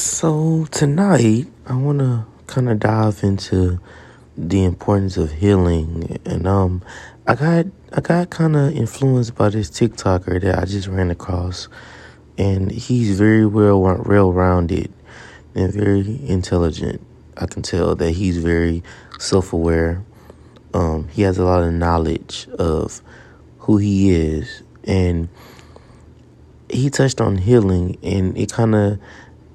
So tonight, I want to kind of dive into the importance of healing, and um, I got I got kind of influenced by this TikToker that I just ran across, and he's very well well rounded and very intelligent. I can tell that he's very self aware. Um, he has a lot of knowledge of who he is, and he touched on healing, and it kind of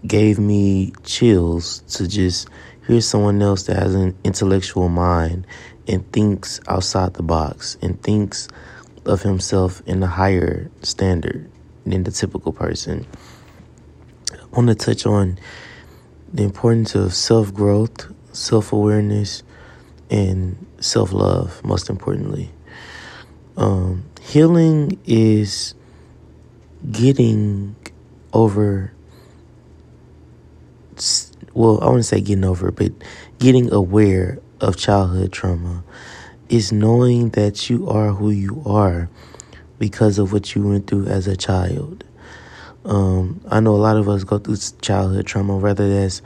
gave me chills to just hear someone else that has an intellectual mind and thinks outside the box and thinks of himself in a higher standard than the typical person. I want to touch on the importance of self growth, self awareness, and self love, most importantly. Um, healing is getting over well, I wouldn't say getting over, it, but getting aware of childhood trauma is knowing that you are who you are because of what you went through as a child. Um, I know a lot of us go through childhood trauma, whether that's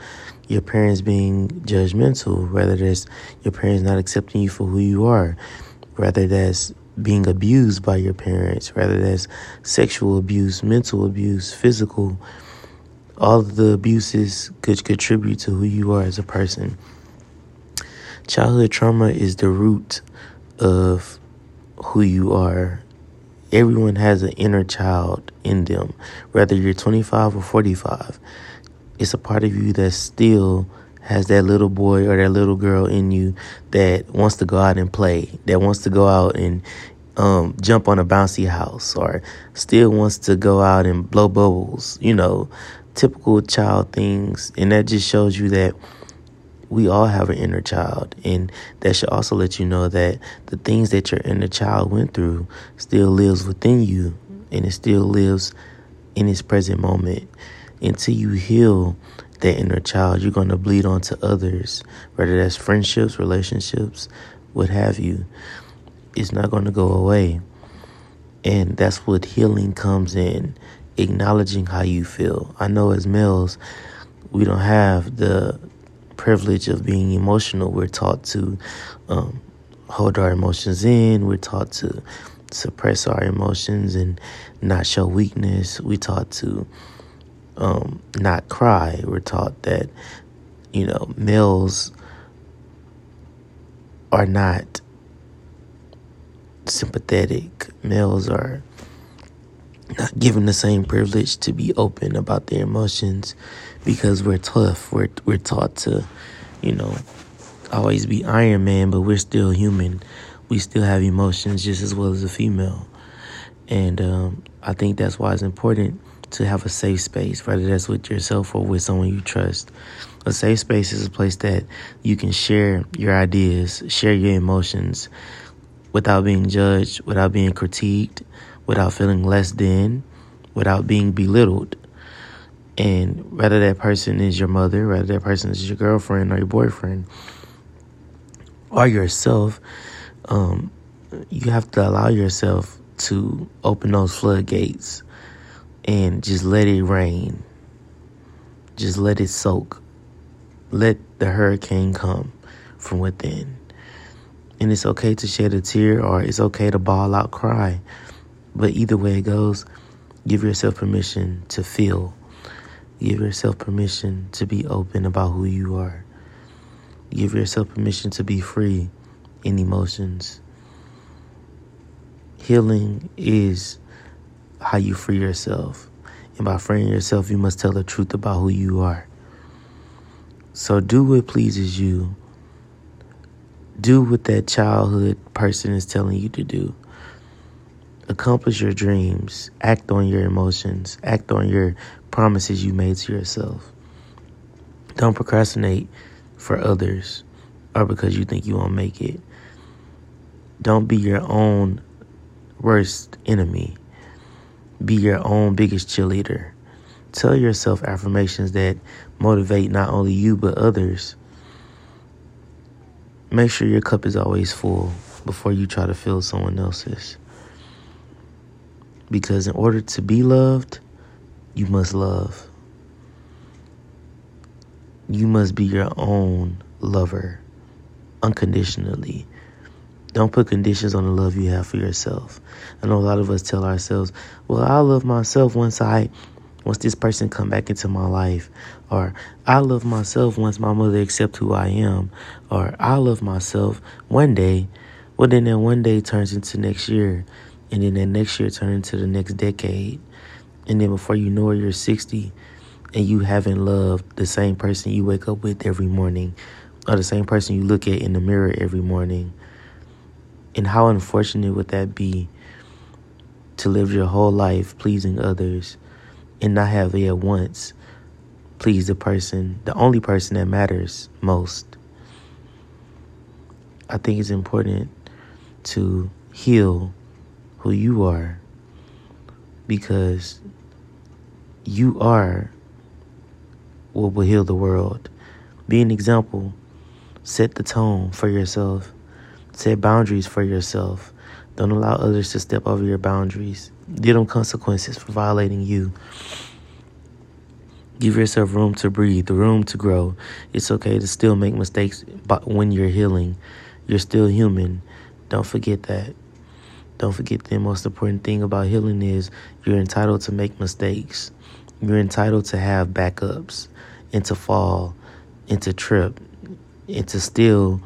your parents being judgmental, whether that's your parents not accepting you for who you are, whether that's being abused by your parents, whether that's sexual abuse, mental abuse, physical all of the abuses could contribute to who you are as a person. Childhood trauma is the root of who you are. Everyone has an inner child in them, whether you're 25 or 45. It's a part of you that still has that little boy or that little girl in you that wants to go out and play, that wants to go out and um, jump on a bouncy house, or still wants to go out and blow bubbles, you know, typical child things. And that just shows you that we all have an inner child. And that should also let you know that the things that your inner child went through still lives within you and it still lives in its present moment. Until you heal that inner child, you're going to bleed onto others, whether that's friendships, relationships, what have you. It's not going to go away. And that's what healing comes in acknowledging how you feel. I know as males, we don't have the privilege of being emotional. We're taught to um, hold our emotions in, we're taught to suppress our emotions and not show weakness. We're taught to um, not cry. We're taught that, you know, males are not sympathetic. Males are not given the same privilege to be open about their emotions because we're tough. We're we're taught to, you know, always be Iron Man, but we're still human. We still have emotions just as well as a female, and um, I think that's why it's important to have a safe space, whether that's with yourself or with someone you trust. A safe space is a place that you can share your ideas, share your emotions without being judged, without being critiqued, without feeling less than, without being belittled. And whether that person is your mother, whether that person is your girlfriend or your boyfriend, or yourself, um, you have to allow yourself to open those floodgates and just let it rain. Just let it soak. Let the hurricane come from within. And it's okay to shed a tear or it's okay to bawl out cry. But either way it goes, give yourself permission to feel. Give yourself permission to be open about who you are. Give yourself permission to be free in emotions. Healing is how you free yourself. And by freeing yourself, you must tell the truth about who you are. So do what pleases you. Do what that childhood person is telling you to do accomplish your dreams, act on your emotions, act on your promises you made to yourself. Don't procrastinate for others or because you think you won't make it. Don't be your own worst enemy. Be your own biggest cheerleader. Tell yourself affirmations that motivate not only you but others. Make sure your cup is always full before you try to fill someone else's. Because in order to be loved, you must love. you must be your own lover unconditionally. Don't put conditions on the love you have for yourself. I know a lot of us tell ourselves, "Well, I love myself once I once this person come back into my life or I love myself once my mother accept who I am or I love myself one day." Well, then that one day turns into next year and then that next year turns into the next decade. And then before you know it, you're 60 and you haven't loved the same person you wake up with every morning or the same person you look at in the mirror every morning. And how unfortunate would that be to live your whole life pleasing others and not have yet once please the person, the only person that matters most? I think it's important to heal who you are because you are what will heal the world. Be an example. Set the tone for yourself. Set boundaries for yourself. Don't allow others to step over your boundaries. Give them consequences for violating you. Give yourself room to breathe, room to grow. It's okay to still make mistakes but when you're healing. You're still human. Don't forget that. Don't forget the most important thing about healing is you're entitled to make mistakes. You're entitled to have backups and to fall and to trip and to still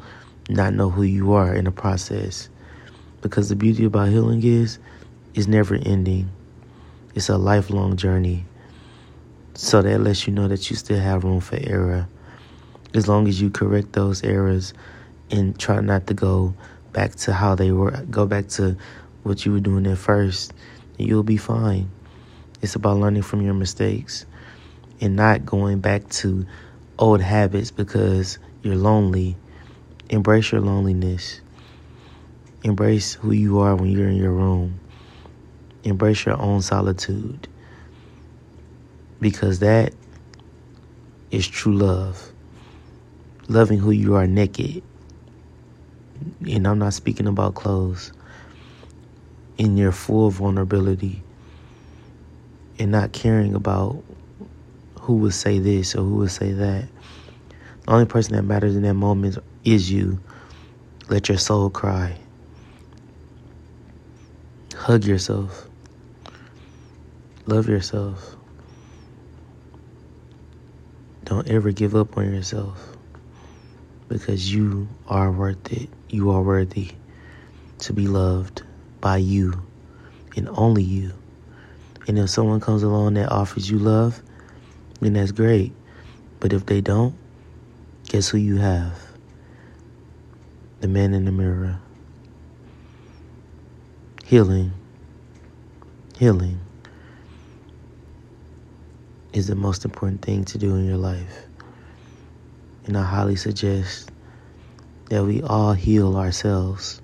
not know who you are in the process. Because the beauty about healing is it's never ending. It's a lifelong journey. So that lets you know that you still have room for error. As long as you correct those errors and try not to go back to how they were, go back to what you were doing at first, you'll be fine. It's about learning from your mistakes and not going back to old habits because you're lonely. Embrace your loneliness. Embrace who you are when you're in your room. Embrace your own solitude because that is true love. Loving who you are naked. And I'm not speaking about clothes in your full vulnerability and not caring about who would say this or who would say that. The only person that matters in that moment is you. Let your soul cry. Hug yourself. Love yourself. Don't ever give up on yourself because you are worth it. You are worthy to be loved by you and only you. And if someone comes along that offers you love, then that's great. But if they don't, guess who you have? The man in the mirror. Healing. Healing is the most important thing to do in your life. And I highly suggest that we all heal ourselves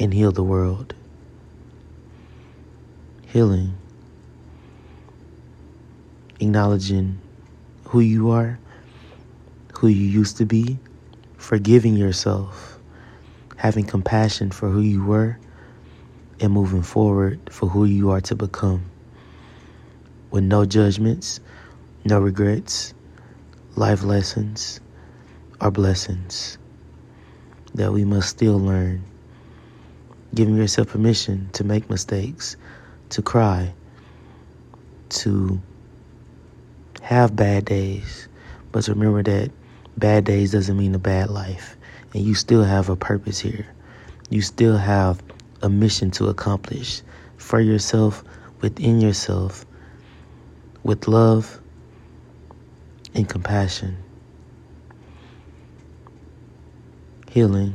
and heal the world. Healing, acknowledging who you are, who you used to be, forgiving yourself, having compassion for who you were, and moving forward for who you are to become. With no judgments, no regrets, life lessons are blessings that we must still learn giving yourself permission to make mistakes, to cry, to have bad days. But remember that bad days doesn't mean a bad life. And you still have a purpose here. You still have a mission to accomplish for yourself, within yourself, with love and compassion. Healing